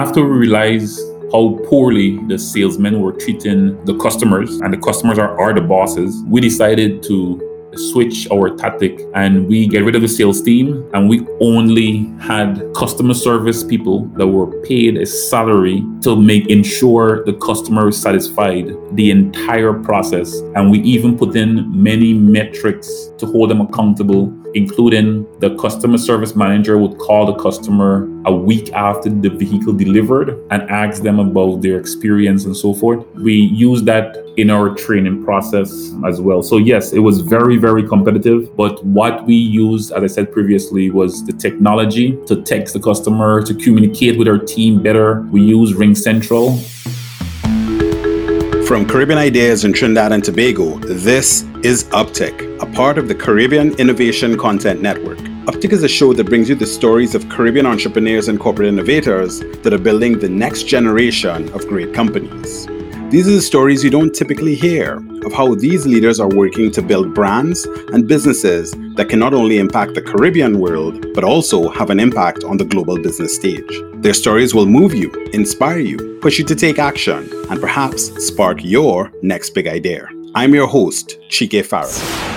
after we realized how poorly the salesmen were treating the customers, and the customers are, are the bosses, we decided to switch our tactic and we get rid of the sales team and we only had customer service people that were paid a salary to make ensure the customer is satisfied the entire process. And we even put in many metrics to hold them accountable including the customer service manager would call the customer a week after the vehicle delivered and ask them about their experience and so forth. We use that in our training process as well. So, yes, it was very, very competitive. But what we used, as I said previously, was the technology to text the customer, to communicate with our team better. We use RingCentral. From Caribbean Ideas in Trinidad and Tobago, this is Uptick, part of the Caribbean Innovation Content Network. Uptick is a show that brings you the stories of Caribbean entrepreneurs and corporate innovators that are building the next generation of great companies. These are the stories you don't typically hear of how these leaders are working to build brands and businesses that can not only impact the Caribbean world, but also have an impact on the global business stage. Their stories will move you, inspire you, push you to take action, and perhaps spark your next big idea. I'm your host, Chike Farrell.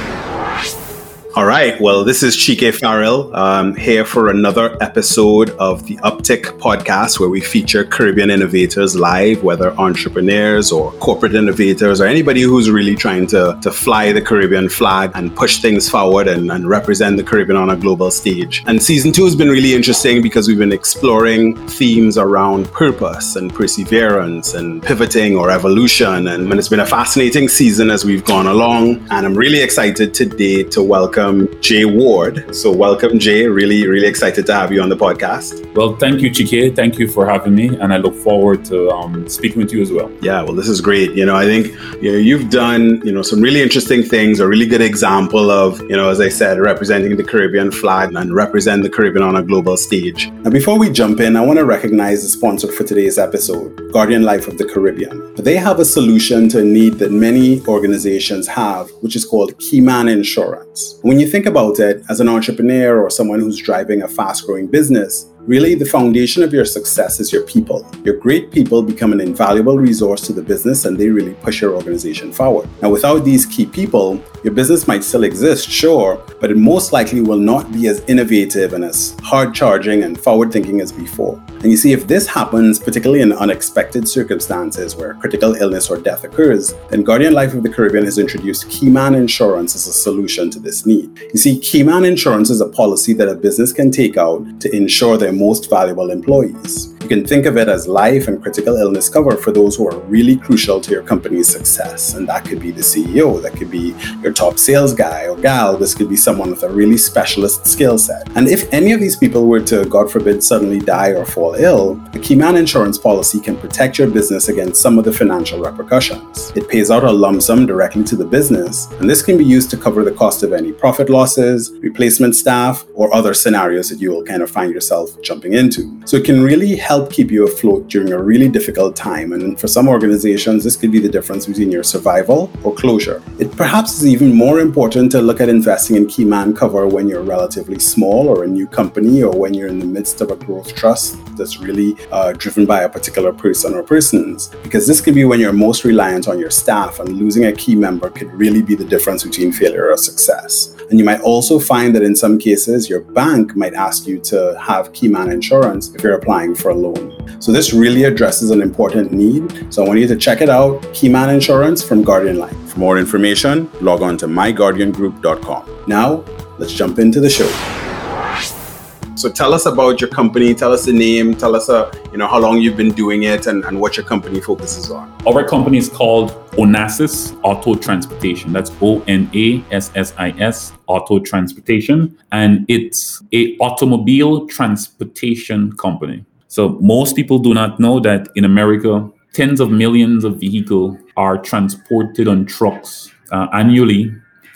All right. Well, this is Chike Farrell um, here for another episode of the Uptick podcast, where we feature Caribbean innovators live, whether entrepreneurs or corporate innovators or anybody who's really trying to, to fly the Caribbean flag and push things forward and, and represent the Caribbean on a global stage. And season two has been really interesting because we've been exploring themes around purpose and perseverance and pivoting or evolution. And it's been a fascinating season as we've gone along. And I'm really excited today to welcome welcome Jay Ward. So, welcome, Jay. Really, really excited to have you on the podcast. Well, thank you, Chike. Thank you for having me. And I look forward to um, speaking with you as well. Yeah, well, this is great. You know, I think you know, you've done, you know, some really interesting things, a really good example of, you know, as I said, representing the Caribbean flag and represent the Caribbean on a global stage. Now, before we jump in, I want to recognize the sponsor for today's episode, Guardian Life of the Caribbean. They have a solution to a need that many organizations have, which is called Keyman Insurance. When you think about it, as an entrepreneur or someone who's driving a fast growing business, Really, the foundation of your success is your people. Your great people become an invaluable resource to the business and they really push your organization forward. Now, without these key people, your business might still exist, sure, but it most likely will not be as innovative and as hard charging and forward thinking as before. And you see, if this happens, particularly in unexpected circumstances where critical illness or death occurs, then Guardian Life of the Caribbean has introduced Keyman Insurance as a solution to this need. You see, Keyman Insurance is a policy that a business can take out to ensure their most valuable employees. You can think of it as life and critical illness cover for those who are really crucial to your company's success. And that could be the CEO, that could be your top sales guy or gal, this could be someone with a really specialist skill set. And if any of these people were to, God forbid, suddenly die or fall ill, a Keyman insurance policy can protect your business against some of the financial repercussions. It pays out a lump sum directly to the business, and this can be used to cover the cost of any profit losses, replacement staff, or other scenarios that you will kind of find yourself jumping into. So it can really help help keep you afloat during a really difficult time. And for some organizations, this could be the difference between your survival or closure. It perhaps is even more important to look at investing in key man cover when you're relatively small or a new company or when you're in the midst of a growth trust that's really uh, driven by a particular person or persons. Because this could be when you're most reliant on your staff, and losing a key member could really be the difference between failure or success. And you might also find that in some cases, your bank might ask you to have key man insurance if you're applying for a loan. So this really addresses an important need. So I want you to check it out Keyman Insurance from Guardian Life. For more information, log on to myguardiangroup.com. Now, let's jump into the show. So tell us about your company, tell us the name, tell us uh, you know how long you've been doing it and, and what your company focuses on. Our company is called Onassis Auto Transportation. That's O N A S S I S Auto Transportation and it's a automobile transportation company. So most people do not know that in America, tens of millions of vehicles are transported on trucks uh, annually,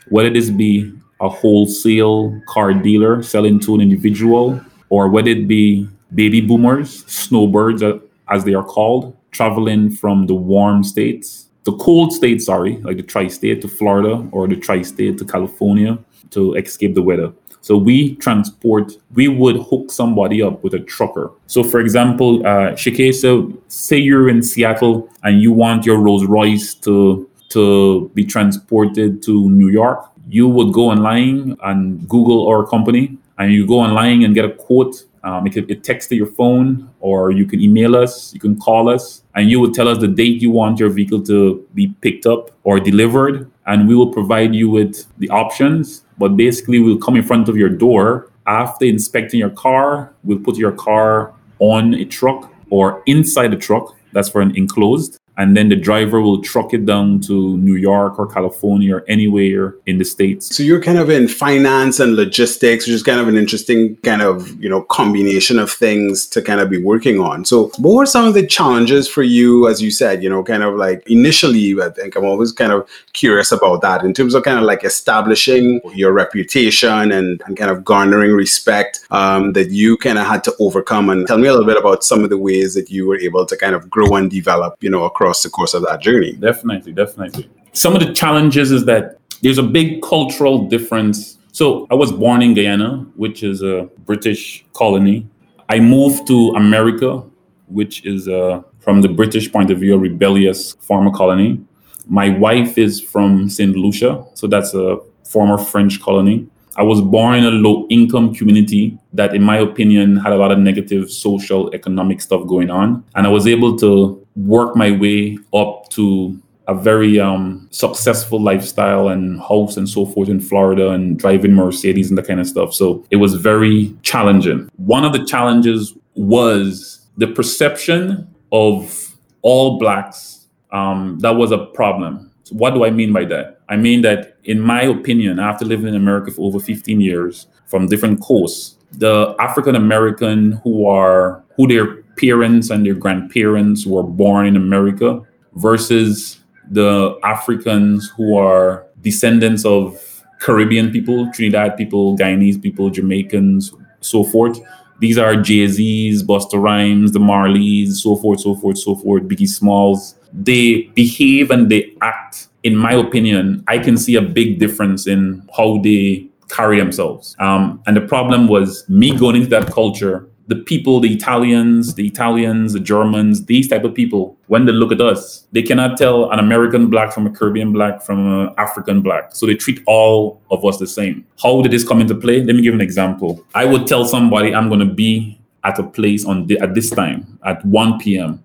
whether this be a wholesale car dealer selling to an individual, or whether it be baby boomers, snowbirds uh, as they are called, traveling from the warm states, the cold states, sorry, like the tri state to Florida or the tri state to California to escape the weather. So we transport, we would hook somebody up with a trucker. So for example, uh, say you're in Seattle and you want your Rolls Royce to to be transported to New York. You would go online and Google our company and you go online and get a quote. Um, it it text to your phone or you can email us, you can call us, and you would tell us the date you want your vehicle to be picked up or delivered. And we will provide you with the options but basically we'll come in front of your door after inspecting your car we'll put your car on a truck or inside a truck that's for an enclosed and then the driver will truck it down to New York or California or anywhere in the states. So you're kind of in finance and logistics, which is kind of an interesting kind of you know combination of things to kind of be working on. So what were some of the challenges for you, as you said, you know, kind of like initially? I think I'm always kind of curious about that in terms of kind of like establishing your reputation and, and kind of garnering respect um, that you kind of had to overcome. And tell me a little bit about some of the ways that you were able to kind of grow and develop, you know, across across the course of that journey. Definitely, definitely. Some of the challenges is that there's a big cultural difference. So I was born in Guyana, which is a British colony. I moved to America, which is uh, from the British point of view, a rebellious former colony. My wife is from St. Lucia, so that's a former French colony. I was born in a low income community that, in my opinion, had a lot of negative social, economic stuff going on. And I was able to work my way up to a very um, successful lifestyle and house and so forth in Florida and driving Mercedes and that kind of stuff. So it was very challenging. One of the challenges was the perception of all blacks. Um, that was a problem. So what do I mean by that? I mean that, in my opinion, after living in America for over 15 years from different coasts, the African American who are who their parents and their grandparents were born in America versus the Africans who are descendants of Caribbean people, Trinidad people, Guyanese people, Jamaicans, so forth. These are Jay Z's, Busta Rhymes, the Marleys, so forth, so forth, so forth, Biggie Smalls. They behave and they act. In my opinion, I can see a big difference in how they carry themselves. Um, and the problem was me going into that culture the people, the Italians, the Italians, the Germans, these type of people, when they look at us, they cannot tell an American black from a Caribbean black from an African black. So they treat all of us the same. How did this come into play? Let me give an example. I would tell somebody I'm going to be at a place on the, at this time at 1 p.m.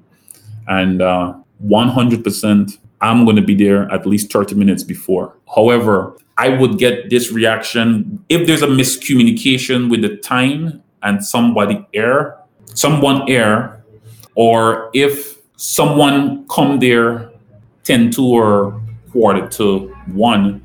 and uh, 100% I'm going to be there at least 30 minutes before. However, I would get this reaction if there's a miscommunication with the time and somebody air, someone air, or if someone come there 10 to or quarter to one,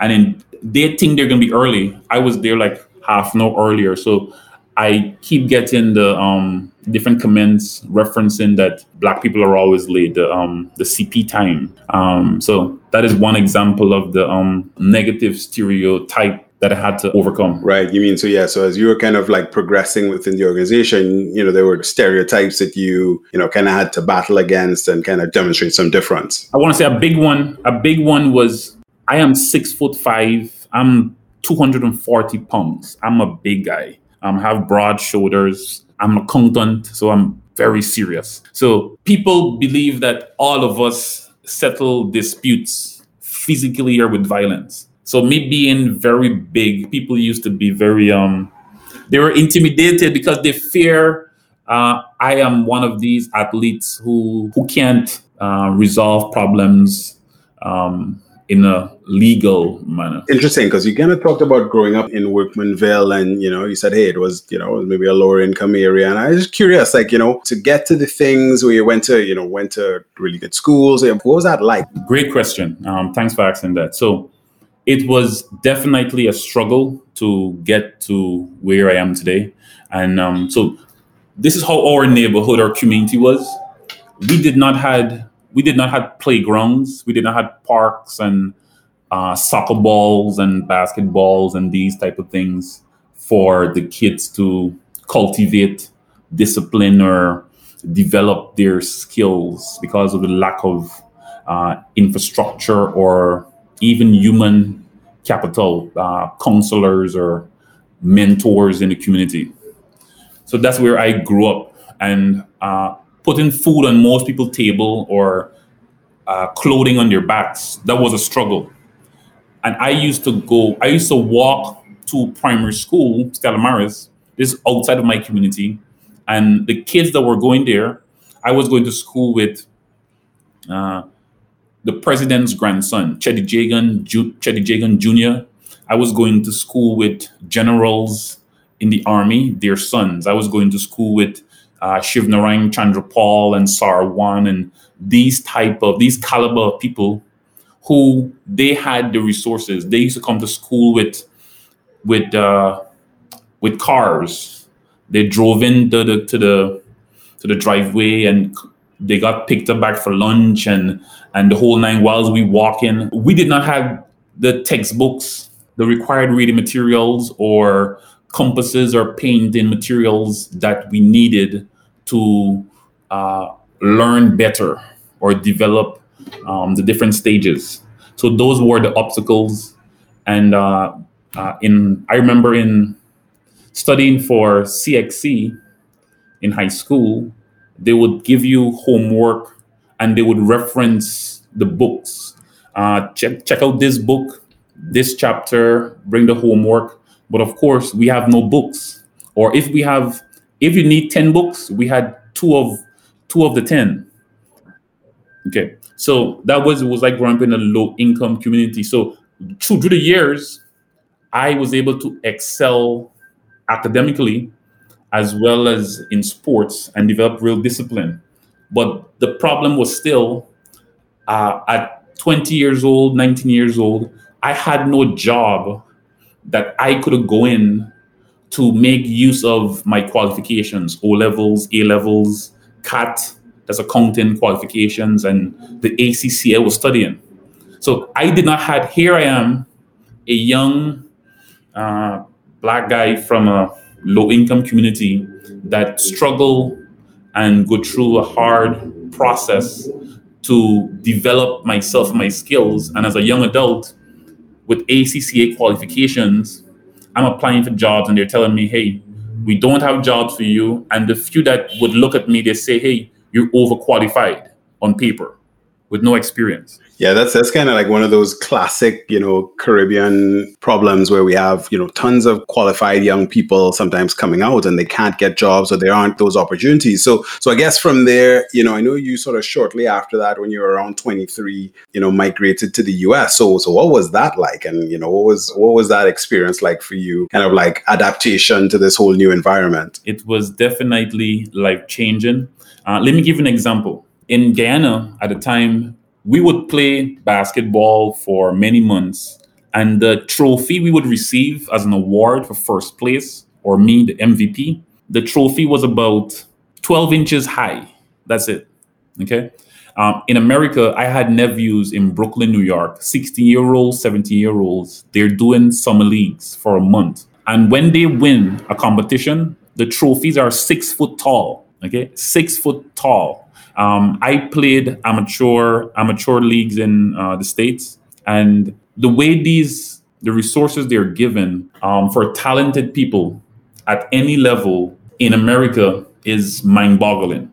and then they think they're gonna be early. I was there like half an hour earlier, so I keep getting the um, different comments referencing that black people are always late, the, um, the CP time. Um, so that is one example of the um, negative stereotype that I had to overcome. Right. You mean so yeah, so as you were kind of like progressing within the organization, you know, there were stereotypes that you, you know, kind of had to battle against and kind of demonstrate some difference. I want to say a big one, a big one was I am six foot five. I'm 240 pounds. I'm a big guy. I um, have broad shoulders. I'm a accountant, so I'm very serious. So people believe that all of us settle disputes physically or with violence. So me being very big, people used to be very um they were intimidated because they fear uh, I am one of these athletes who who can't uh, resolve problems um, in a legal manner. Interesting, because you kind of talked about growing up in Wortmanville, and you know, you said, hey, it was you know maybe a lower income area, and I was curious, like you know, to get to the things where you went to, you know, went to really good schools. What was that like? Great question. Um, thanks for asking that. So it was definitely a struggle to get to where I am today. And um, so this is how our neighborhood, our community was. We did not had we did not have playgrounds. We did not have parks and uh, soccer balls and basketballs and these type of things for the kids to cultivate discipline or develop their skills because of the lack of uh, infrastructure or even human capital, uh, counselors or mentors in the community. So that's where I grew up. And uh, putting food on most people's table or uh, clothing on their backs, that was a struggle. And I used to go, I used to walk to primary school, Stella Maris, this outside of my community. And the kids that were going there, I was going to school with uh, the president's grandson, Cheddi Jagan, Ju- Jagan Jr. I was going to school with generals in the army, their sons. I was going to school with uh, Shivnarine Chanderpaul and Sarwan and these type of these caliber of people who they had the resources. They used to come to school with with uh, with cars. They drove into the to the to the driveway and they got picked up back for lunch and and the whole nine while we walk in We did not have the textbooks, the required reading materials or compasses or painting materials that we needed to uh, learn better or develop um, the different stages. So those were the obstacles. And uh, uh, in I remember in studying for CXC in high school, they would give you homework and they would reference the books. Uh, check check out this book, this chapter, bring the homework. But of course, we have no books. Or if we have, if you need ten books, we had two of two of the ten. Okay, so that was it was like growing up in a low income community. So through, through the years, I was able to excel academically as well as in sports and develop real discipline. But the problem was still uh, at 20 years old, 19 years old, I had no job that I could go in to make use of my qualifications O levels, A levels, CAT, that's accounting qualifications, and the ACC I was studying. So I did not have, here I am, a young uh, black guy from a low income community that struggle and go through a hard process to develop myself, and my skills. And as a young adult with ACCA qualifications, I'm applying for jobs and they're telling me, hey, we don't have jobs for you. And the few that would look at me, they say, hey, you're overqualified on paper with no experience. Yeah, that's that's kind of like one of those classic, you know, Caribbean problems where we have, you know, tons of qualified young people sometimes coming out and they can't get jobs or there aren't those opportunities. So so I guess from there, you know, I know you sort of shortly after that when you were around 23, you know, migrated to the US. So so what was that like and you know, what was what was that experience like for you? Kind of like adaptation to this whole new environment. It was definitely life changing. Uh, let me give an example. In Guyana at the time we would play basketball for many months, and the trophy we would receive as an award for first place, or me, the MVP, the trophy was about 12 inches high. That's it. Okay. Um, in America, I had nephews in Brooklyn, New York, 16 year olds, 17 year olds. They're doing summer leagues for a month. And when they win a competition, the trophies are six foot tall. Okay. Six foot tall. Um, I played amateur amateur leagues in uh, the states, and the way these the resources they're given um, for talented people at any level in America is mind-boggling.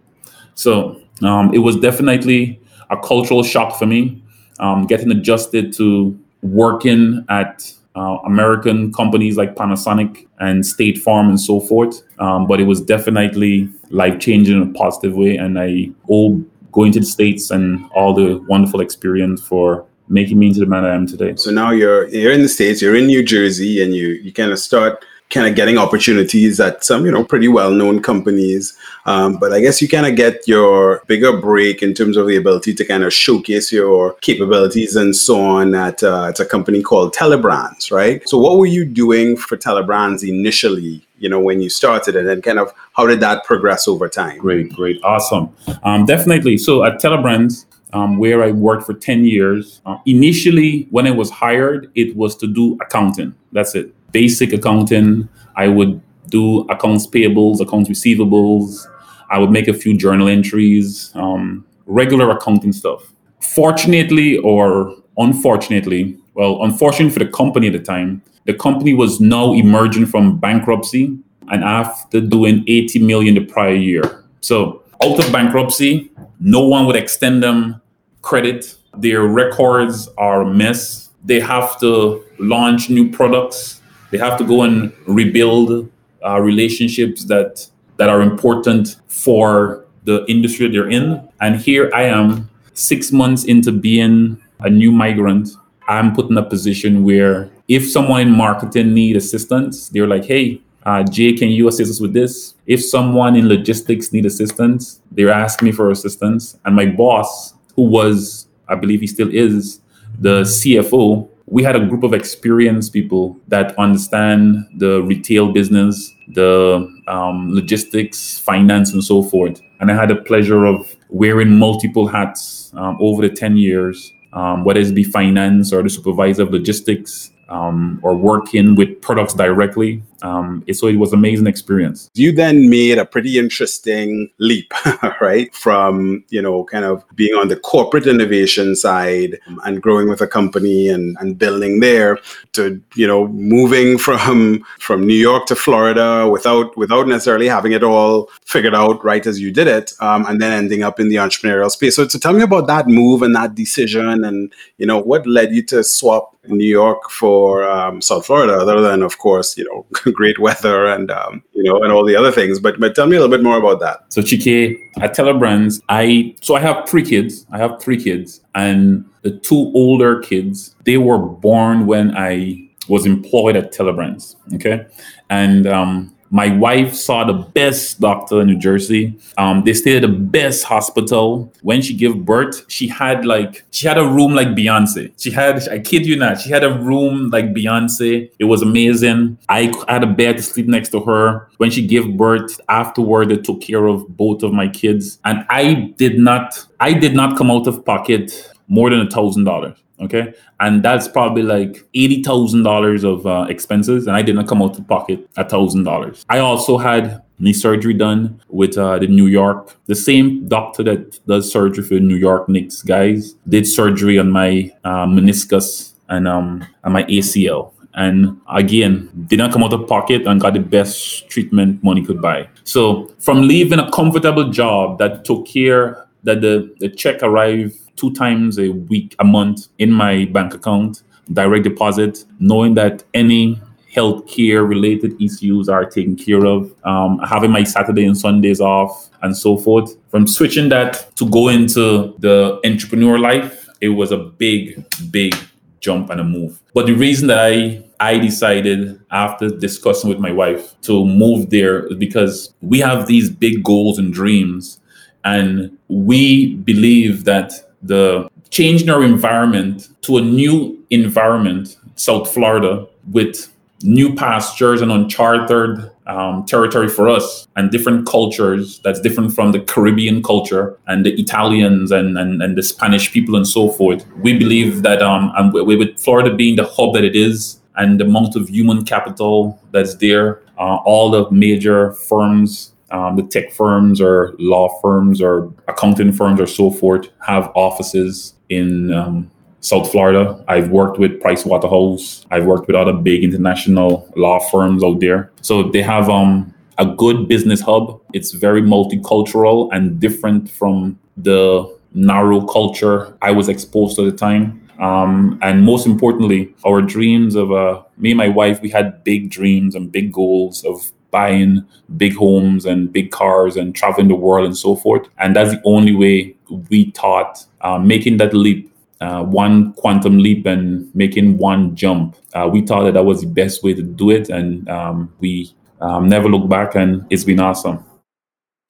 So um, it was definitely a cultural shock for me, um, getting adjusted to working at uh, American companies like Panasonic and State Farm and so forth. Um, but it was definitely life changing in a positive way. And I owe going to the States and all the wonderful experience for making me into the man I am today. So now you're you're in the States, you're in New Jersey, and you you kind of start kind of getting opportunities at some, you know, pretty well-known companies. Um, but I guess you kind of get your bigger break in terms of the ability to kind of showcase your capabilities and so on at, uh, at a company called Telebrands, right? So what were you doing for Telebrands initially? You know, when you started, and then kind of how did that progress over time? Great, great, awesome, um, definitely. So at Telebrands, um, where I worked for 10 years. Uh, initially, when I was hired, it was to do accounting. That's it basic accounting. I would do accounts payables, accounts receivables. I would make a few journal entries, um, regular accounting stuff. Fortunately or unfortunately, Well, unfortunately for the company at the time, the company was now emerging from bankruptcy and after doing 80 million the prior year. So out of bankruptcy, no one would extend them credit. Their records are a mess. They have to launch new products. They have to go and rebuild uh, relationships that that are important for the industry they're in. And here I am, six months into being a new migrant. I'm put in a position where if someone in marketing need assistance, they're like, "Hey, uh, Jay, can you assist us with this?" If someone in logistics need assistance, they're asking me for assistance. And my boss, who was, I believe he still is, the CFO, we had a group of experienced people that understand the retail business, the um, logistics, finance, and so forth. And I had the pleasure of wearing multiple hats um, over the 10 years, um, whether it be finance or the supervisor of logistics, um, or working with products directly. Um, so it was an amazing experience. You then made a pretty interesting leap, right? From, you know, kind of being on the corporate innovation side and growing with a company and, and building there to, you know, moving from from New York to Florida without without necessarily having it all figured out right as you did it, um, and then ending up in the entrepreneurial space. So, so tell me about that move and that decision and, you know, what led you to swap New York for um, South Florida, other than, of course, you know, great weather and um, you know and all the other things. But but tell me a little bit more about that. So Chike, at Telebrands, I so I have three kids. I have three kids, and the two older kids they were born when I was employed at Telebrands. Okay, and um, my wife saw the best doctor in New Jersey. Um, they stayed at the best hospital. When she gave birth, she had like she had a room like Beyonce. She had, I kid you not, she had a room like Beyonce. It was amazing. I had a bed to sleep next to her. When she gave birth, afterward, they took care of both of my kids, and I did not, I did not come out of pocket more than a thousand dollars. Okay. And that's probably like $80,000 of uh, expenses. And I didn't come out of pocket a $1,000. I also had knee surgery done with uh, the New York, the same doctor that does surgery for New York Knicks guys did surgery on my uh, meniscus and, um, and my ACL. And again, did not come out of pocket and got the best treatment money could buy. So from leaving a comfortable job that took care that the, the check arrived two times a week, a month in my bank account, direct deposit, knowing that any healthcare related issues are taken care of, um, having my Saturday and Sundays off, and so forth. From switching that to go into the entrepreneur life, it was a big, big jump and a move. But the reason that I I decided after discussing with my wife to move there because we have these big goals and dreams and we believe that the change in our environment to a new environment, South Florida, with new pastures and uncharted um, territory for us and different cultures that's different from the Caribbean culture and the Italians and, and, and the Spanish people and so forth. We believe that um, and with Florida being the hub that it is and the amount of human capital that's there, uh, all the major firms um, the tech firms or law firms or accounting firms or so forth have offices in um, South Florida. I've worked with Price Waterhouse. I've worked with other big international law firms out there. So they have um, a good business hub. It's very multicultural and different from the narrow culture I was exposed to at the time. Um, and most importantly, our dreams of uh, me and my wife, we had big dreams and big goals of buying big homes and big cars and traveling the world and so forth. And that's the only way we thought uh, making that leap. Uh, one quantum leap and making one jump. Uh, we thought that that was the best way to do it, and um, we um, never look back, and it's been awesome.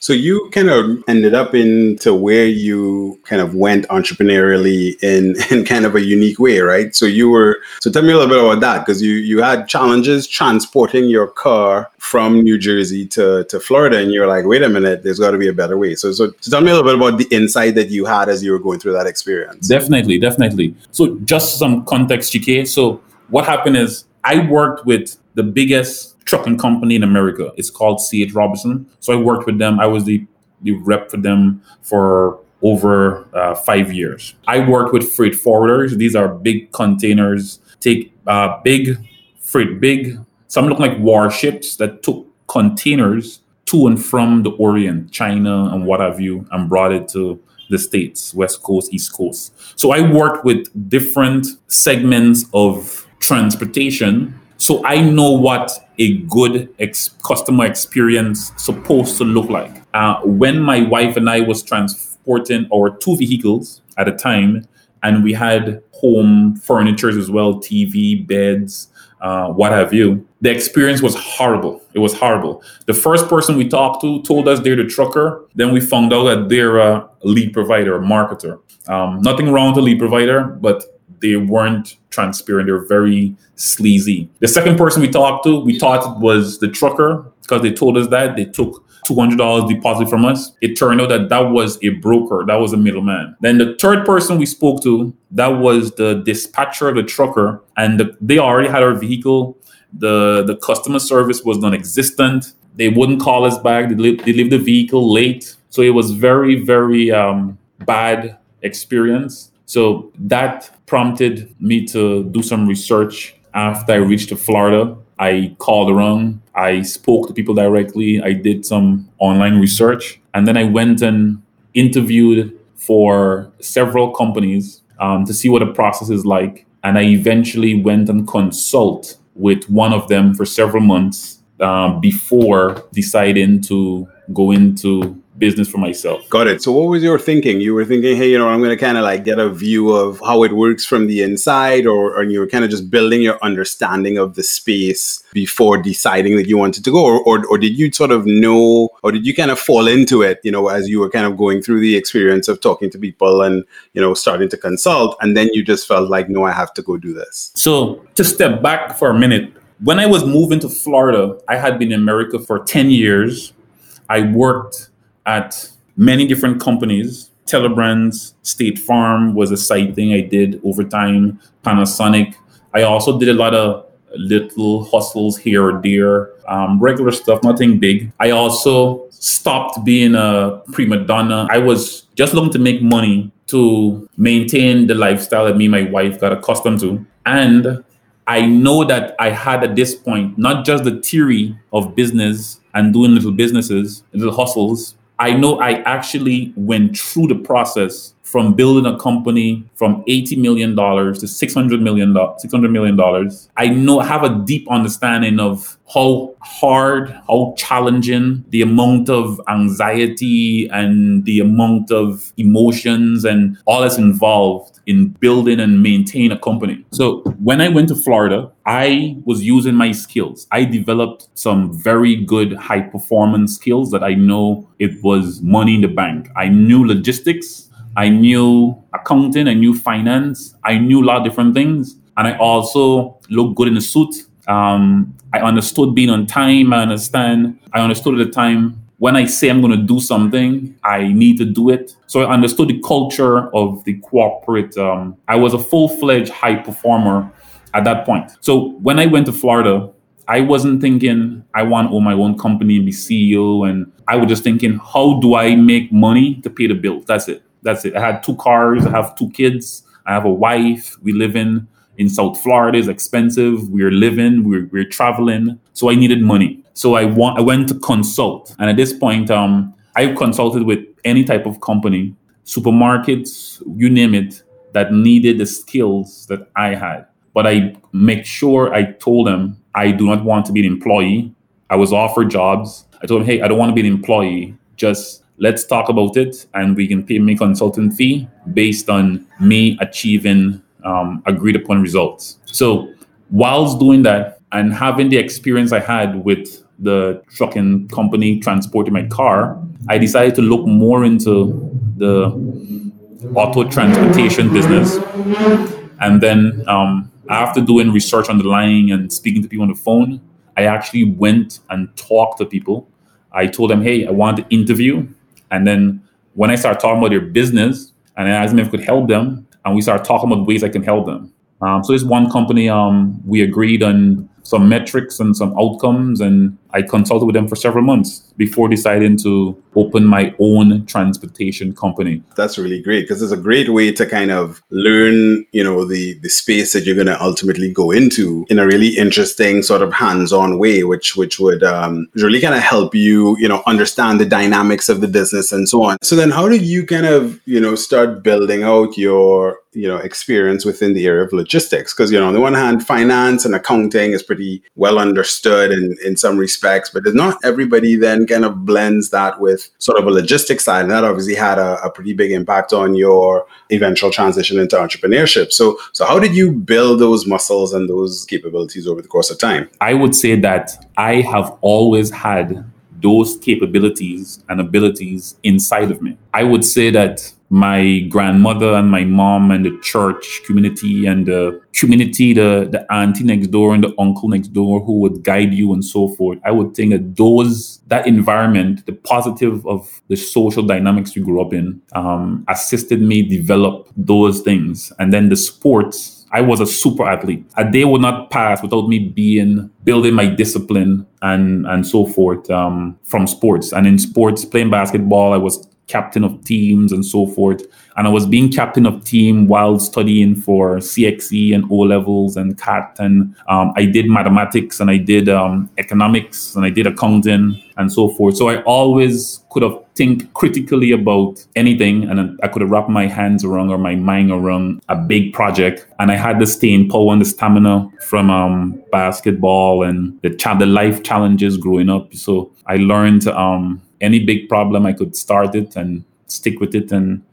So you kind of ended up into where you kind of went entrepreneurially in in kind of a unique way, right? So you were so tell me a little bit about that because you you had challenges transporting your car from New Jersey to to Florida, and you're like, wait a minute, there's got to be a better way. So so, so tell me a little bit about the insight that you had as you were going through that experience. Definitely, definitely. So just some context, Chike. So what happened is I worked with the biggest trucking company in America. It's called C.H. Robinson. So I worked with them. I was the, the rep for them for over uh, five years. I worked with freight forwarders. These are big containers, take uh, big freight, big, some look like warships that took containers to and from the Orient, China, and what have you, and brought it to the States, West Coast, East Coast. So I worked with different segments of transportation. So I know what a good ex- customer experience supposed to look like. Uh, when my wife and I was transporting our two vehicles at a time, and we had home furniture as well, TV, beds, uh, what have you. The experience was horrible. It was horrible. The first person we talked to told us they're the trucker. Then we found out that they're a lead provider, a marketer. Um, nothing wrong with a lead provider, but they weren't transparent. They were very sleazy. The second person we talked to, we thought it was the trucker because they told us that they took $200 deposit from us. It turned out that that was a broker, that was a middleman. Then the third person we spoke to, that was the dispatcher the trucker, and the, they already had our vehicle. The, the customer service was non existent. They wouldn't call us back. They, leave, they leave the vehicle late. So it was very, very um, bad experience. So that prompted me to do some research. After I reached Florida I called around, I spoke to people directly, I did some online research, and then I went and interviewed for several companies um, to see what the process is like. And I eventually went and consult with one of them for several months uh, before deciding to go into business for myself. Got it. So what was your thinking? You were thinking, hey, you know, I'm going to kind of like get a view of how it works from the inside, or, or you were kind of just building your understanding of the space before deciding that you wanted to go, or, or, or did you sort of know, or did you kind of fall into it, you know, as you were kind of going through the experience of talking to people and, you know, starting to consult, and then you just felt like, no, I have to go do this. So to step back for a minute, when I was moving to Florida, I had been in America for 10 years. I worked at many different companies. Telebrands, State Farm was a side thing I did over time, Panasonic. I also did a lot of little hustles here or there, um, regular stuff, nothing big. I also stopped being a prima donna. I was just looking to make money to maintain the lifestyle that me and my wife got accustomed to. And I know that I had at this point not just the theory of business and doing little businesses, little hustles, I know I actually went through the process from building a company from $80 million to $600 million, $600 million. I know, have a deep understanding of how hard, how challenging the amount of anxiety and the amount of emotions and all that's involved in building and maintain a company. So when I went to Florida, I was using my skills. I developed some very good high performance skills that I know it was money in the bank. I knew logistics, I knew accounting, I knew finance, I knew a lot of different things. And I also looked good in a suit. Um, I understood being on time. I understand. I understood at the time when I say I'm going to do something, I need to do it. So I understood the culture of the corporate. Um, I was a full fledged high performer at that point. So when I went to Florida, I wasn't thinking I want to own my own company and be CEO. And I was just thinking, how do I make money to pay the bills? That's it. That's it. I had two cars. I have two kids. I have a wife. We live in in South Florida. It's expensive. We're living. We're, we're traveling. So I needed money. So I want. I went to consult. And at this point, um, I consulted with any type of company, supermarkets, you name it, that needed the skills that I had. But I make sure I told them I do not want to be an employee. I was offered jobs. I told them, hey, I don't want to be an employee. Just let's talk about it and we can pay me consultant fee based on me achieving um, agreed upon results. So whilst doing that and having the experience i had with the trucking company transporting my car i decided to look more into the auto transportation business. And then um, after doing research on the line and speaking to people on the phone i actually went and talked to people. I told them hey i want to interview and then when I start talking about their business and I asked them if I could help them, and we start talking about ways I can help them. Um, so this one company, um, we agreed on some metrics and some outcomes, and I consulted with them for several months before deciding to open my own transportation company. That's really great because it's a great way to kind of learn, you know, the the space that you're going to ultimately go into in a really interesting sort of hands-on way, which which would um, really kind of help you, you know, understand the dynamics of the business and so on. So then, how did you kind of, you know, start building out your you know experience within the area of logistics because you know on the one hand finance and accounting is pretty well understood in in some respects but not everybody then kind of blends that with sort of a logistics side and that obviously had a, a pretty big impact on your eventual transition into entrepreneurship. So so how did you build those muscles and those capabilities over the course of time? I would say that i have always had those capabilities and abilities inside of me i would say that my grandmother and my mom and the church community and the community, the, the auntie next door and the uncle next door who would guide you and so forth. I would think that those, that environment, the positive of the social dynamics you grew up in, um, assisted me develop those things. And then the sports, I was a super athlete. A day would not pass without me being building my discipline and and so forth um, from sports. And in sports, playing basketball, I was captain of teams and so forth. And I was being captain of team while studying for CXC and O levels and CAT. And um, I did mathematics and I did um, economics and I did accounting and so forth. So I always could have think critically about anything and I could have wrapped my hands around or my mind around a big project. And I had the staying power and the stamina from um, basketball and the, cha- the life challenges growing up. So I learned um, any big problem, I could start it and stick with it and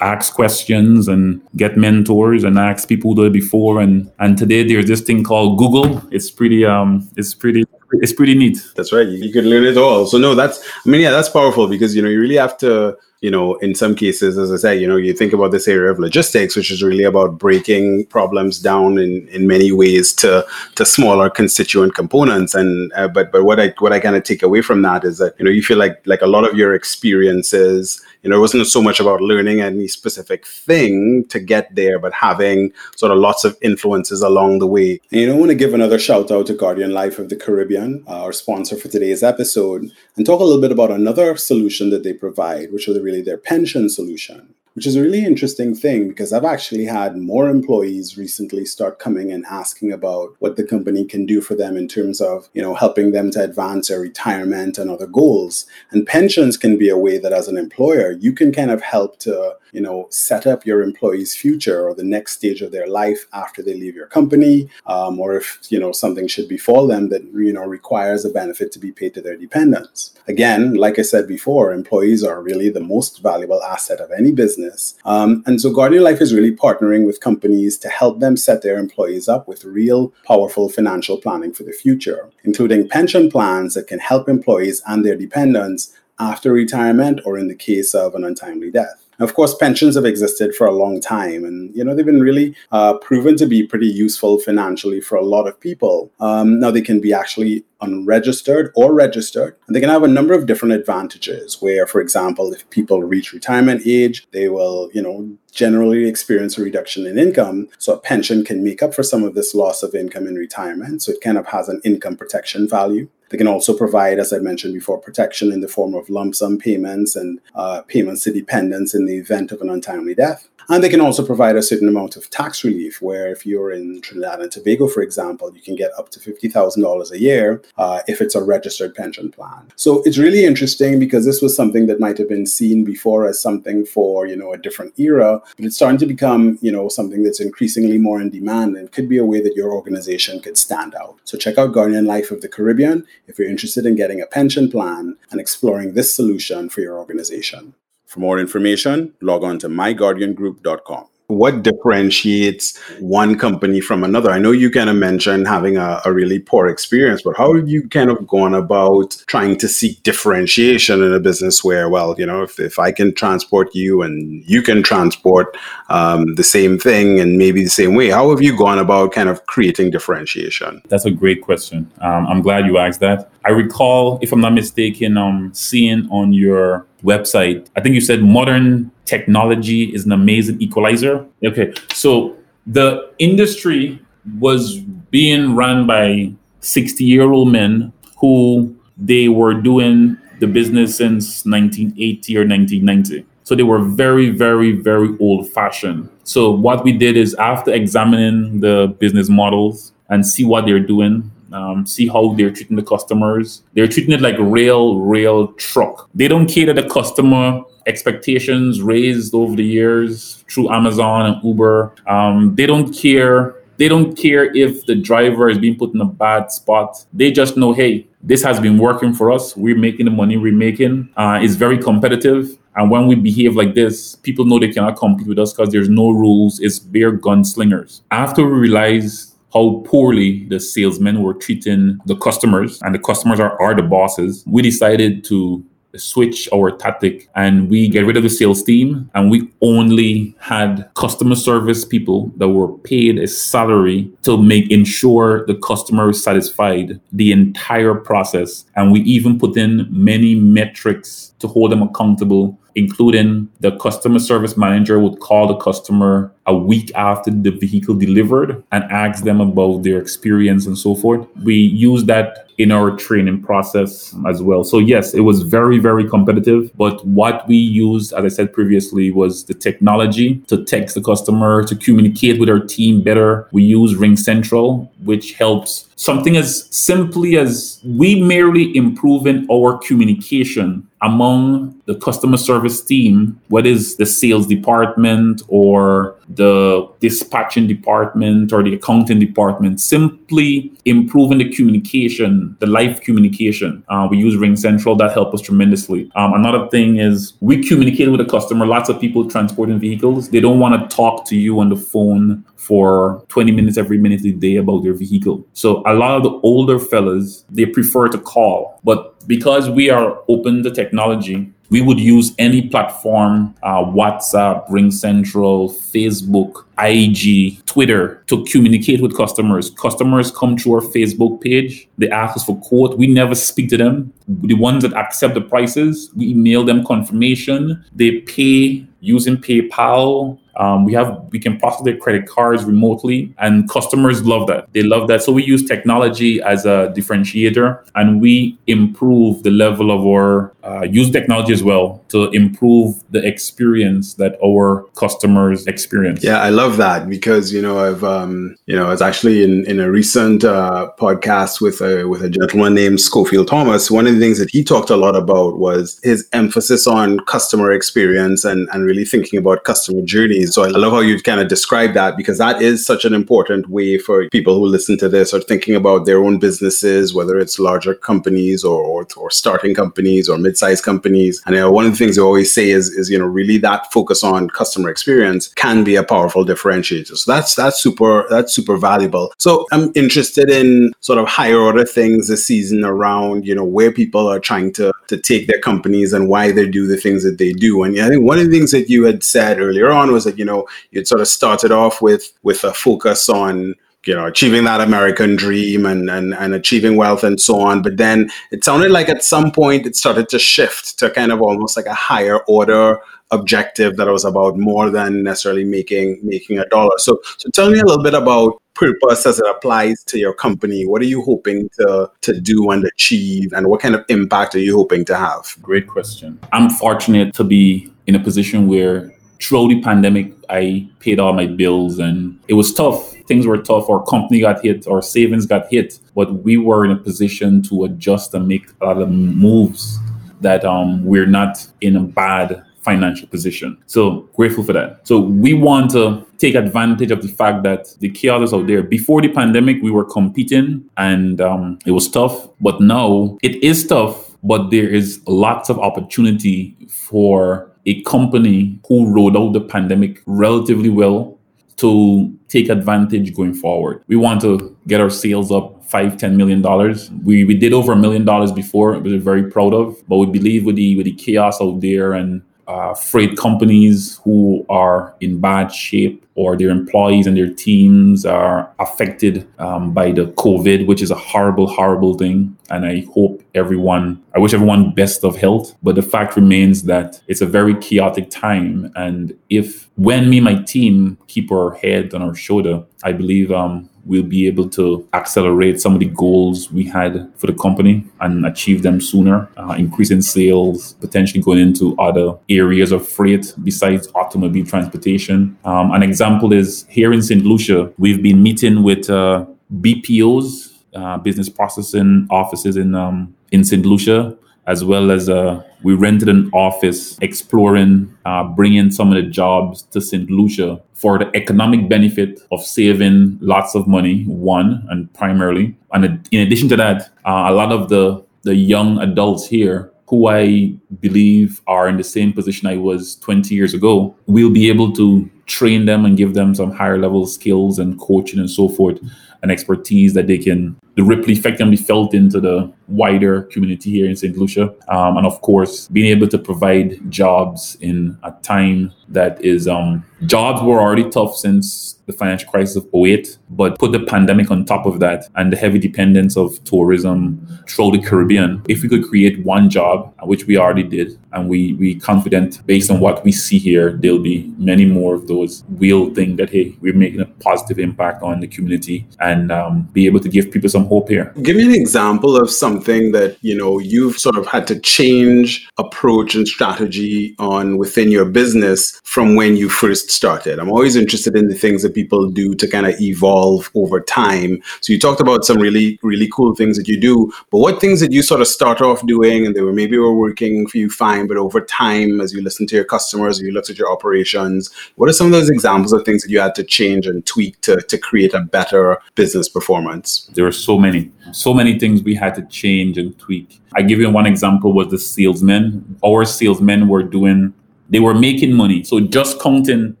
ask questions and get mentors and ask people who did it before. And and today there's this thing called Google. It's pretty um it's pretty it's pretty neat. That's right. You, can learn it all. So no, that's I mean yeah, that's powerful because you know you really have to you know, in some cases, as I say, you know, you think about this area of logistics, which is really about breaking problems down in, in many ways to to smaller constituent components. And uh, but but what I what I kind of take away from that is that you know you feel like like a lot of your experiences you know, it wasn't so much about learning any specific thing to get there, but having sort of lots of influences along the way. And you know, I want to give another shout out to Guardian Life of the Caribbean, uh, our sponsor for today's episode, and talk a little bit about another solution that they provide, which is really their pension solution which is a really interesting thing because I've actually had more employees recently start coming and asking about what the company can do for them in terms of, you know, helping them to advance their retirement and other goals. And pensions can be a way that as an employer, you can kind of help to, you know, set up your employees' future or the next stage of their life after they leave your company, um, or if, you know, something should befall them that, you know, requires a benefit to be paid to their dependents. Again, like I said before, employees are really the most valuable asset of any business. Um, and so Guardian Life is really partnering with companies to help them set their employees up with real powerful financial planning for the future, including pension plans that can help employees and their dependents after retirement or in the case of an untimely death. Of course, pensions have existed for a long time, and you know they've been really uh, proven to be pretty useful financially for a lot of people. Um, now they can be actually unregistered or registered, and they can have a number of different advantages. Where, for example, if people reach retirement age, they will, you know, generally experience a reduction in income. So a pension can make up for some of this loss of income in retirement. So it kind of has an income protection value. They can also provide, as I mentioned before, protection in the form of lump sum payments and uh, payments to dependents in the event of an untimely death. And they can also provide a certain amount of tax relief, where if you're in Trinidad and Tobago, for example, you can get up to $50,000 a year uh, if it's a registered pension plan. So it's really interesting because this was something that might have been seen before as something for, you know, a different era, but it's starting to become, you know, something that's increasingly more in demand and could be a way that your organization could stand out. So check out Guardian Life of the Caribbean if you're interested in getting a pension plan and exploring this solution for your organization. For more information, log on to myguardiangroup.com what differentiates one company from another? I know you kind of mentioned having a, a, really poor experience, but how have you kind of gone about trying to seek differentiation in a business where, well, you know, if, if I can transport you and you can transport um, the same thing and maybe the same way, how have you gone about kind of creating differentiation? That's a great question. Um, I'm glad you asked that. I recall, if I'm not mistaken, um, seeing on your website, I think you said modern technology is an amazing equalizer. Okay, so the industry was being run by 60 year old men who they were doing the business since 1980 or 1990. So they were very, very, very old fashioned. So what we did is after examining the business models and see what they're doing, um, see how they're treating the customers. They're treating it like rail, rail truck. They don't care that the customer expectations raised over the years through Amazon and Uber. Um, they don't care. They don't care if the driver is being put in a bad spot. They just know, hey, this has been working for us. We're making the money we're making. Uh, it's very competitive. And when we behave like this, people know they cannot compete with us because there's no rules. It's bare gunslingers. After we realize how poorly the salesmen were treating the customers, and the customers are, are the bosses, we decided to switch our tactic and we get rid of the sales team and we only had customer service people that were paid a salary to make ensure the customer is satisfied the entire process. And we even put in many metrics to hold them accountable including the customer service manager would call the customer a week after the vehicle delivered and ask them about their experience and so forth. We use that in our training process as well. So yes, it was very, very competitive. But what we used, as I said previously, was the technology to text the customer, to communicate with our team better. We use RingCentral, which helps something as simply as we merely improving our communication among the customer service team, what is the sales department or the dispatching department or the accounting department, simply improving the communication, the live communication. Uh, we use RingCentral that helped us tremendously. Um, another thing is we communicate with the customer. Lots of people transporting vehicles, they don't want to talk to you on the phone for 20 minutes every minute of the day about their vehicle. So a lot of the older fellas, they prefer to call. But because we are open to technology, we would use any platform, uh, WhatsApp, RingCentral, Facebook, IG, Twitter to communicate with customers. Customers come to our Facebook page. They ask us for quote. We never speak to them. The ones that accept the prices, we email them confirmation. They pay using PayPal, um, we have we can process their credit cards remotely, and customers love that. They love that. So we use technology as a differentiator, and we improve the level of our uh, use technology as well to improve the experience that our customers experience. Yeah, I love that because you know I've um, you know I was actually in in a recent uh, podcast with a with a gentleman named Schofield Thomas. One of the things that he talked a lot about was his emphasis on customer experience and and really thinking about customer journeys so I love how you've kind of describe that because that is such an important way for people who listen to this or thinking about their own businesses, whether it's larger companies or, or, or starting companies or mid-sized companies. And you know, one of the things they always say is, is, you know, really that focus on customer experience can be a powerful differentiator. So that's, that's super, that's super valuable. So I'm interested in sort of higher order things this season around, you know, where people are trying to, to take their companies and why they do the things that they do. And I think one of the things that you had said earlier on was that you know you'd sort of started off with with a focus on you know achieving that american dream and, and and achieving wealth and so on. But then it sounded like at some point it started to shift to kind of almost like a higher order objective that was about more than necessarily making making a dollar. So so tell me a little bit about purpose as it applies to your company. What are you hoping to to do and achieve and what kind of impact are you hoping to have? Great question. I'm fortunate to be in a position where throughout the pandemic, I paid all my bills and it was tough. Things were tough. Our company got hit, our savings got hit, but we were in a position to adjust and make a lot of moves that um, we're not in a bad financial position. So grateful for that. So we want to take advantage of the fact that the chaos out there. Before the pandemic, we were competing and um, it was tough, but now it is tough, but there is lots of opportunity for a company who rode out the pandemic relatively well to take advantage going forward. We want to get our sales up five, ten million dollars. We we did over a million dollars before, which we're very proud of. But we believe with the with the chaos out there and uh, freight companies who are in bad shape or their employees and their teams are affected um, by the COVID, which is a horrible, horrible thing. And I hope everyone, I wish everyone best of health. But the fact remains that it's a very chaotic time. And if, when me my team keep our head on our shoulder, I believe um, we'll be able to accelerate some of the goals we had for the company and achieve them sooner, uh, increasing sales, potentially going into other areas of freight besides automobile transportation. Um, an example is here in St. Lucia, we've been meeting with uh, BPOs, uh, business processing offices in um, in St. Lucia, as well as uh, we rented an office exploring uh, bringing some of the jobs to St. Lucia for the economic benefit of saving lots of money, one, and primarily. And in addition to that, uh, a lot of the, the young adults here who I believe are in the same position I was 20 years ago, we'll be able to train them and give them some higher level skills and coaching and so forth and expertise that they can the ripple effect can be felt into the wider community here in St. Lucia. Um, and of course, being able to provide jobs in a time that is um, jobs were already tough since the financial crisis of 08, but put the pandemic on top of that and the heavy dependence of tourism throughout the Caribbean. If we could create one job, which we already did, and we we confident based on what we see here, there'll be many more of those. We'll think that hey, we're making a positive impact on the community and um, be able to give people some hope here. Give me an example of something that you know you've sort of had to change approach and strategy on within your business from when you first started. I'm always interested in the things that people do to kind of evolve over time. So you talked about some really really cool things that you do, but what things did you sort of start off doing and they were maybe were working for you fine, but over time as you listen to your customers, you looked at your operations, what are some of those examples of things that you had to change and tweak to to create a better business performance? There are so many, so many things we had to change and tweak. I give you one example was the salesmen. Our salesmen were doing, they were making money. So just counting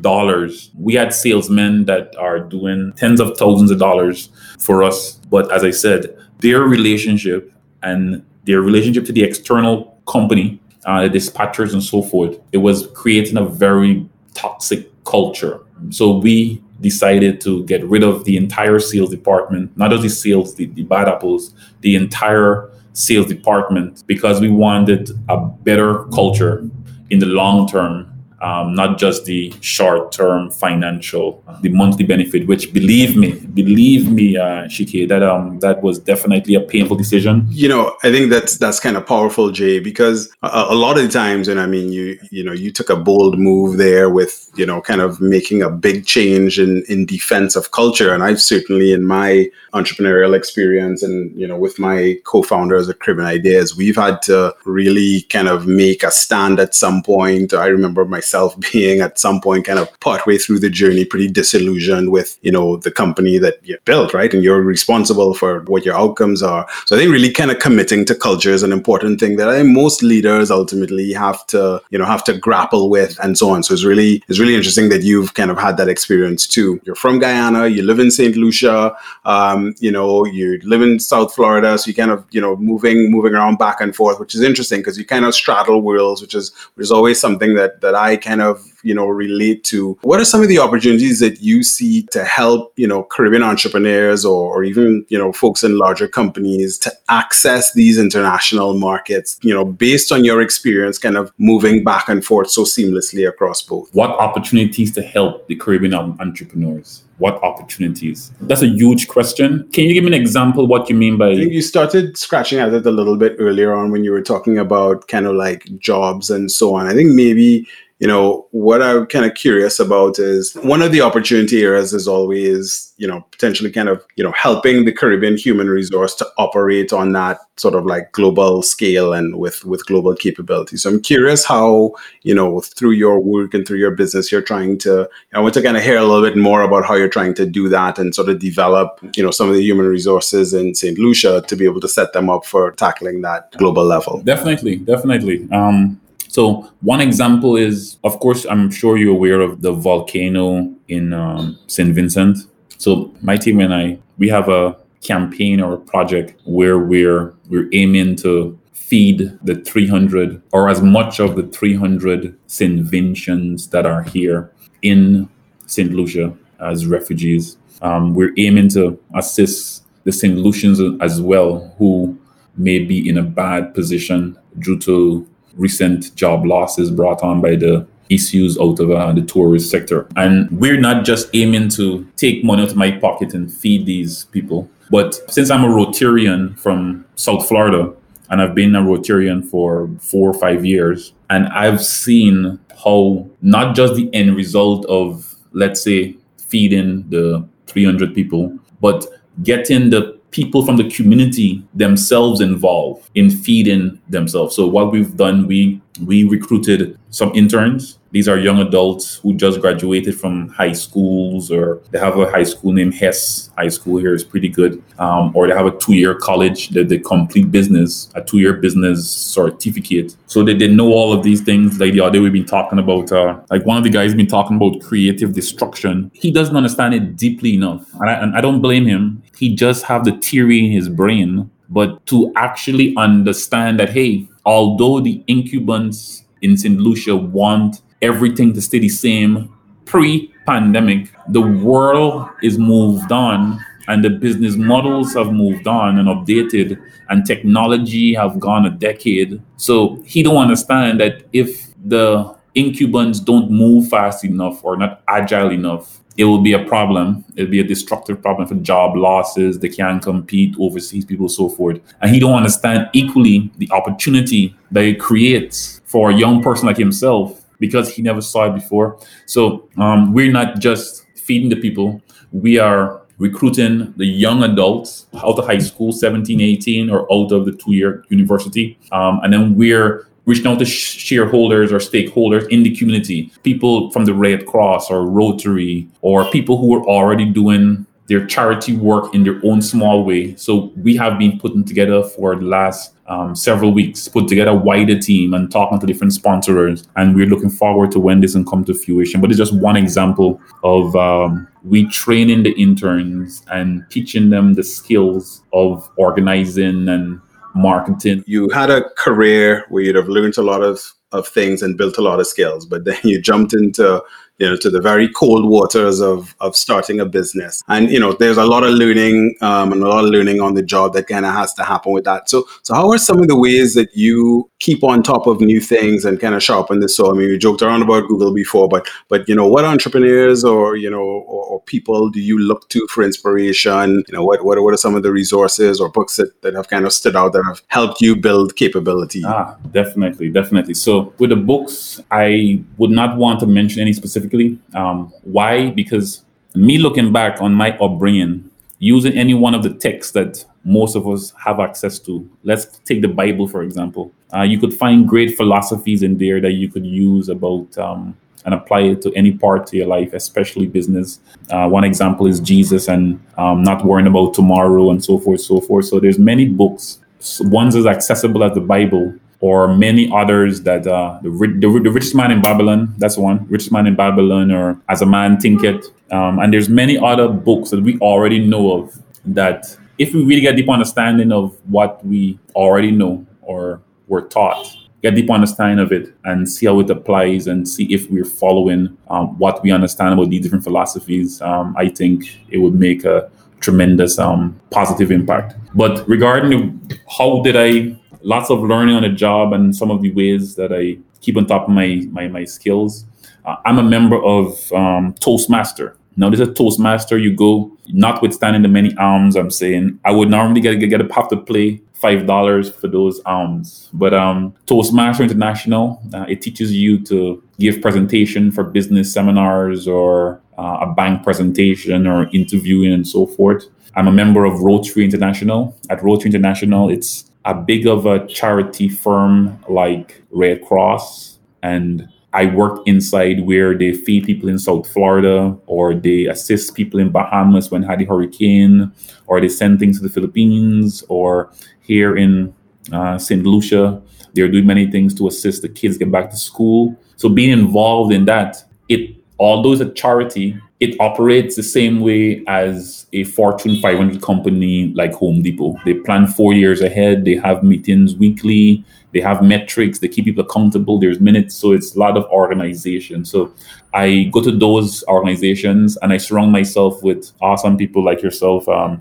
dollars, we had salesmen that are doing tens of thousands of dollars for us. But as I said, their relationship and their relationship to the external company, uh, the dispatchers and so forth, it was creating a very toxic culture. So we decided to get rid of the entire sales department, not the sales, the, the bad apples, the entire sales department, because we wanted a better culture in the long term um, not just the short term financial, the monthly benefit, which believe me, believe me, uh, Chike, that um that was definitely a painful decision. You know, I think that's that's kind of powerful, Jay, because a, a lot of times, and I mean, you you know, you took a bold move there with you know, kind of making a big change in in defense of culture, and I've certainly in my entrepreneurial experience and you know with my co-founders at Caribbean Ideas, we've had to really kind of make a stand at some point. I remember myself being at some point kind of partway through the journey, pretty disillusioned with you know the company that you built, right? And you're responsible for what your outcomes are. So I think really kind of committing to culture is an important thing that I think most leaders ultimately have to you know have to grapple with and so on. So it's really it's really interesting that you've kind of had that experience too. You're from Guyana, you live in St. Lucia. Um, you know, you live in South Florida, so you kind of, you know, moving moving around back and forth, which is interesting because you kind of straddle worlds, which is which is always something that that I kind of you know relate to. What are some of the opportunities that you see to help you know Caribbean entrepreneurs or, or even you know folks in larger companies to access these international markets? You know, based on your experience, kind of moving back and forth so seamlessly across both. What opportunities to help the Caribbean entrepreneurs? what opportunities? That's a huge question. Can you give me an example what you mean by I think you started scratching at it a little bit earlier on when you were talking about kind of like jobs and so on. I think maybe you know, what I'm kind of curious about is one of the opportunity areas is always, you know, potentially kind of, you know, helping the Caribbean human resource to operate on that sort of like global scale and with with global capability. So I'm curious how, you know, through your work and through your business, you're trying to, I want to kind of hear a little bit more about how you're trying to do that and sort of develop, you know, some of the human resources in St. Lucia to be able to set them up for tackling that global level. Definitely, definitely. Um, so one example is, of course, I'm sure you're aware of the volcano in um, St. Vincent. So my team and I, we have a campaign or a project where we're we're aiming to feed the 300 or as much of the 300 St. Vincents that are here in St. Lucia as refugees. Um, we're aiming to assist the St. Lucians as well who may be in a bad position due to recent job losses brought on by the issues out of uh, the tourist sector. And we're not just aiming to take money out of my pocket and feed these people. But since I'm a Rotarian from South Florida, and I've been a Rotarian for four or five years, and I've seen how not just the end result of, let's say, feeding the 300 people, but getting the people from the community themselves involved in feeding themselves. So what we've done, we we recruited some interns these are young adults who just graduated from high schools, or they have a high school named Hess High School here is pretty good, um, or they have a two-year college that they complete business, a two-year business certificate. So they, they know all of these things. Like the other we've been talking about, uh, like one of the guys been talking about creative destruction. He doesn't understand it deeply enough, and I, and I don't blame him. He just have the theory in his brain, but to actually understand that, hey, although the incumbents in St. Lucia want everything to stay the same pre-pandemic. The world is moved on and the business models have moved on and updated and technology have gone a decade. So he don't understand that if the incumbents don't move fast enough or not agile enough, it will be a problem. It'll be a destructive problem for job losses. They can't compete overseas people, so forth. And he don't understand equally the opportunity that it creates for a young person like himself because he never saw it before. So um, we're not just feeding the people, we are recruiting the young adults out of high school, 17, 18, or out of the two year university. Um, and then we're reaching out to shareholders or stakeholders in the community, people from the Red Cross or Rotary, or people who are already doing their charity work in their own small way. So we have been putting together for the last um, several weeks, put together a wider team and talking to different sponsors. And we're looking forward to when this can come to fruition. But it's just one example of um, we training the interns and teaching them the skills of organizing and marketing. You had a career where you'd have learned a lot of, of things and built a lot of skills, but then you jumped into you know, to the very cold waters of of starting a business. And you know, there's a lot of learning um, and a lot of learning on the job that kind of has to happen with that. So, so how are some of the ways that you keep on top of new things and kind of sharpen this? So, I mean, we joked around about Google before, but but you know, what entrepreneurs or you know or, or people do you look to for inspiration? You know, what what what are some of the resources or books that, that have kind of stood out that have helped you build capability? Ah, definitely, definitely. So with the books, I would not want to mention any specific specifically. Um, why? Because me looking back on my upbringing, using any one of the texts that most of us have access to, let's take the Bible, for example. Uh, you could find great philosophies in there that you could use about um, and apply it to any part of your life, especially business. Uh, one example is Jesus and um, not worrying about tomorrow and so forth, so forth. So there's many books. One's as accessible as the Bible, or many others that uh, the, the, the, richest man in Babylon, that's one, richest man in Babylon, or as a man thinketh. Um, and there's many other books that we already know of that if we really get deep understanding of what we already know or were taught, get deep understanding of it and see how it applies and see if we're following um, what we understand about these different philosophies, um, I think it would make a tremendous um, positive impact. But regarding how did I lots of learning on the job and some of the ways that I keep on top of my my, my skills. Uh, I'm a member of um, Toastmaster. Now, this is a Toastmaster. You go, notwithstanding the many arms I'm saying, I would normally get, get, get a have to play five dollars for those arms. But um, Toastmaster International, uh, it teaches you to give presentation for business seminars or uh, a bank presentation or interviewing and so forth. I'm a member of Rotary International. At Rotary International, it's a big of a charity firm like Red Cross and I work inside where they feed people in South Florida or they assist people in Bahamas when had a hurricane or they send things to the Philippines or here in uh, St. Lucia. They're doing many things to assist the kids get back to school. So being involved in that, it although it's a charity, it operates the same way as a Fortune 500 company like Home Depot. They plan four years ahead. They have meetings weekly. They have metrics. They keep people accountable. There's minutes. So it's a lot of organization. So I go to those organizations and I surround myself with awesome people like yourself, um.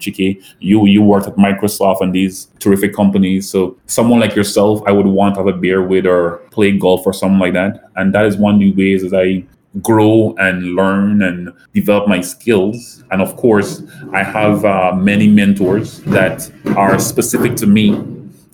You you worked at Microsoft and these terrific companies. So someone like yourself, I would want to have a beer with or play golf or something like that. And that is one of the ways that I grow and learn and develop my skills. And of course, I have uh, many mentors that are specific to me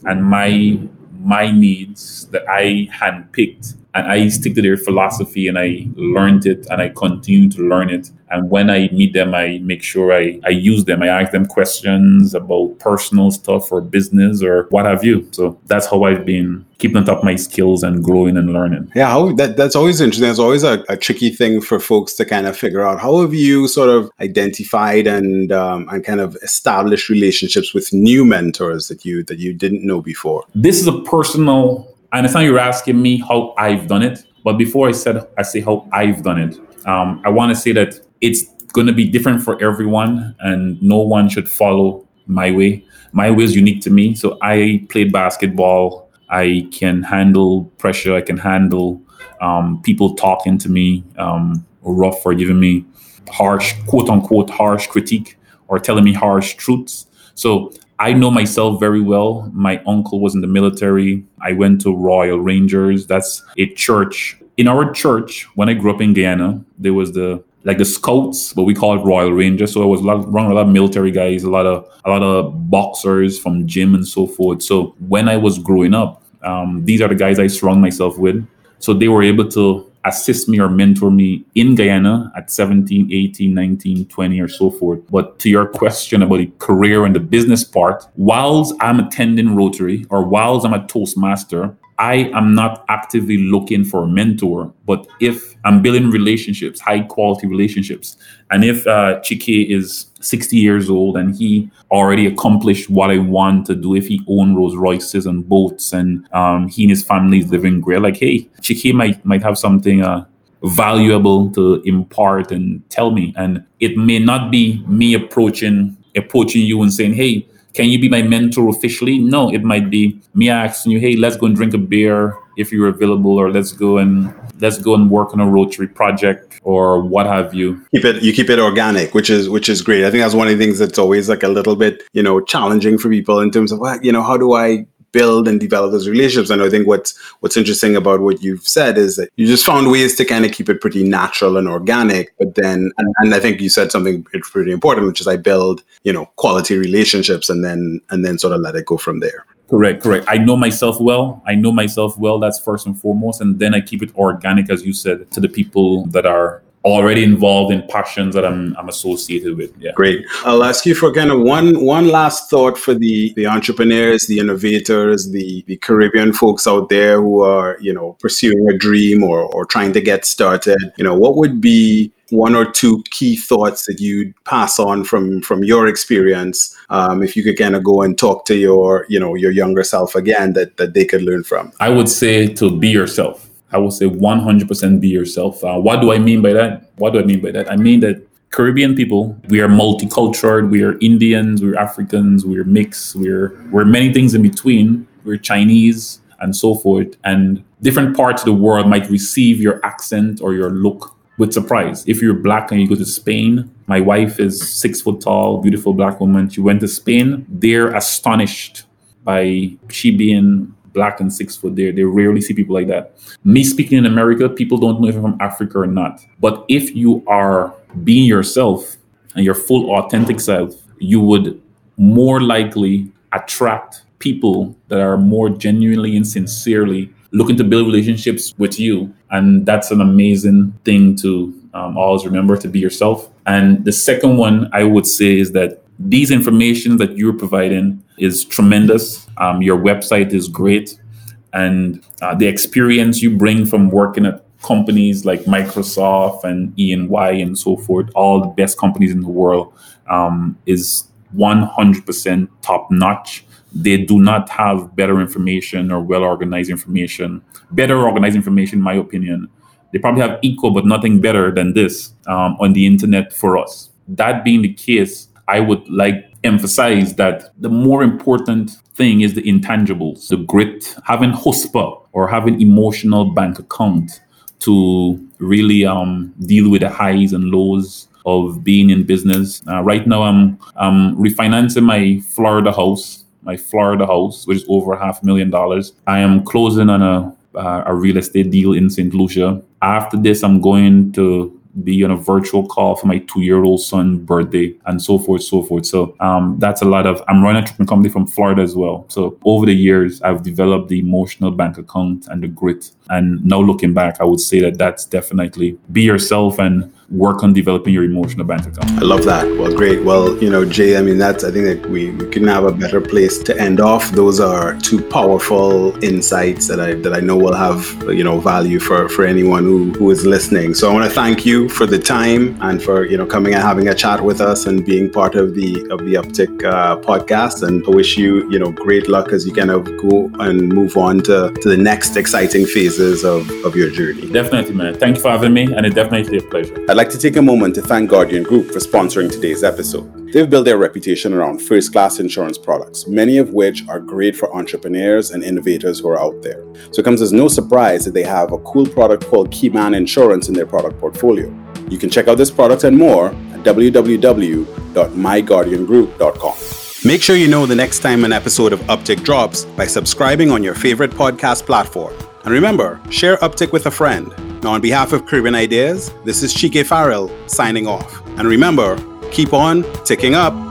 and my my needs that I handpicked and I stick to their philosophy and I learned it and I continue to learn it. And when I meet them, I make sure I, I use them. I ask them questions about personal stuff or business or what have you. So that's how I've been keeping on top of my skills and growing and learning. Yeah, how, that, that's always interesting. It's always a, a, tricky thing for folks to kind of figure out. How have you sort of identified and um, and kind of established relationships with new mentors that you that you didn't know before? This is a personal I understand you're asking me how I've done it, but before I said I say how I've done it, um, I want to say that it's going to be different for everyone, and no one should follow my way. My way is unique to me. So I played basketball. I can handle pressure. I can handle um, people talking to me um, rough or giving me harsh, quote unquote, harsh critique or telling me harsh truths. So I know myself very well. My uncle was in the military. I went to Royal Rangers. That's a church. In our church, when I grew up in Guyana, there was the like the scouts, but we call it Royal Rangers. So I was around a lot of military guys, a lot of a lot of boxers from gym and so forth. So when I was growing up, um, these are the guys I surround myself with. So they were able to assist me or mentor me in Guyana at 17, 18, 19, 20, or so forth. But to your question about the career and the business part, whilst I'm attending Rotary or whilst I'm a Toastmaster, I am not actively looking for a mentor, but if I'm building relationships, high quality relationships, and if uh, Chike is 60 years old and he already accomplished what I want to do, if he owns Rolls Royces and boats and um, he and his family is living great, like, hey, Chike might might have something uh, valuable to impart and tell me, and it may not be me approaching approaching you and saying, hey can you be my mentor officially? No, it might be me asking you, hey, let's go and drink a beer if you're available, or let's go and let's go and work on a Rotary project or what have you. Keep it you keep it organic, which is which is great. I think that's one of the things that's always like a little bit, you know, challenging for people in terms of well, you know, how do I build and develop those relationships. And I think what's what's interesting about what you've said is that you just found ways to kind of keep it pretty natural and organic. But then, and, and I think you said something pretty important, which is I build, you know, quality relationships and then and then sort of let it go from there. Correct, correct. I know myself well. I know myself well. That's first and foremost. And then I keep it organic, as you said, to the people that are already involved in passions that I'm, I'm associated with. Yeah. Great. I'll ask you for kind of one one last thought for the the entrepreneurs, the innovators, the the Caribbean folks out there who are you know pursuing a dream or or trying to get started. You know, what would be one or two key thoughts that you'd pass on from from your experience um, if you could kind of go and talk to your you know your younger self again that that they could learn from i would say to be yourself I would say 100% be yourself. Uh, what do I mean by that? What do I mean by that? I mean that Caribbean people, we are multicultural. We are Indians, we're Africans, we're mixed, we're we're many things in between. We're Chinese and so forth. And different parts of the world might receive your accent or your look with surprise. If you're black and you go to Spain, my wife is six foot tall, beautiful black woman. She went to Spain. They're astonished by she being black and six foot there. They rarely see people like that. Me speaking in America, people don't know if I'm from Africa or not. But if you are being yourself and your full authentic self, you would more likely attract people that are more genuinely and sincerely looking to build relationships with you. And that's an amazing thing to um, always remember to be yourself. And the second one I would say is that these information that you're providing is tremendous. Um, your website is great, and uh, the experience you bring from working at companies like Microsoft and EY and so forth, all the best companies in the world, um, is 100% top notch. They do not have better information or well organized information, better organized information, in my opinion, They probably have equal but nothing better than this um, on the internet for us. That being the case, I would like emphasize that the more important thing is the intangibles, the grit, having chutzpah or having emotional bank account to really um, deal with the highs and lows of being in business. Uh, right now, I'm I'm refinancing my Florida house, my Florida house, which is over half a million dollars. I am closing on a uh, a real estate deal in St. Lucia. After this, I'm going to be on a virtual call for my two-year-old son birthday and so forth, so forth. So um, that's a lot of. I'm running a company from Florida as well. So over the years, I've developed the emotional bank account and the grit. And now looking back, I would say that that's definitely be yourself and work on developing your emotional bank account. I love that. Well, great. Well, you know, Jay, I mean, that's, I think that we, we couldn't have a better place to end off. Those are two powerful insights that I, that I know will have, you know, value for, for anyone who, who is listening. So I want to thank you for the time and for, you know, coming and having a chat with us and being part of the, of the Uptick uh, podcast. And I wish you, you know, great luck as you kind of go and move on to, to the next exciting phases of, of your journey. Definitely, man. Thank you for having me. And it's definitely a pleasure. I'd like to take a moment to thank Guardian Group for sponsoring today's episode. They've built their reputation around first class insurance products, many of which are great for entrepreneurs and innovators who are out there. So it comes as no surprise that they have a cool product called Keyman Insurance in their product portfolio. You can check out this product and more at www.myguardiangroup.com. Make sure you know the next time an episode of Uptick drops by subscribing on your favorite podcast platform. And remember, share Uptick with a friend. Now, on behalf of Caribbean Ideas, this is Chike Farrell signing off. And remember, keep on ticking up.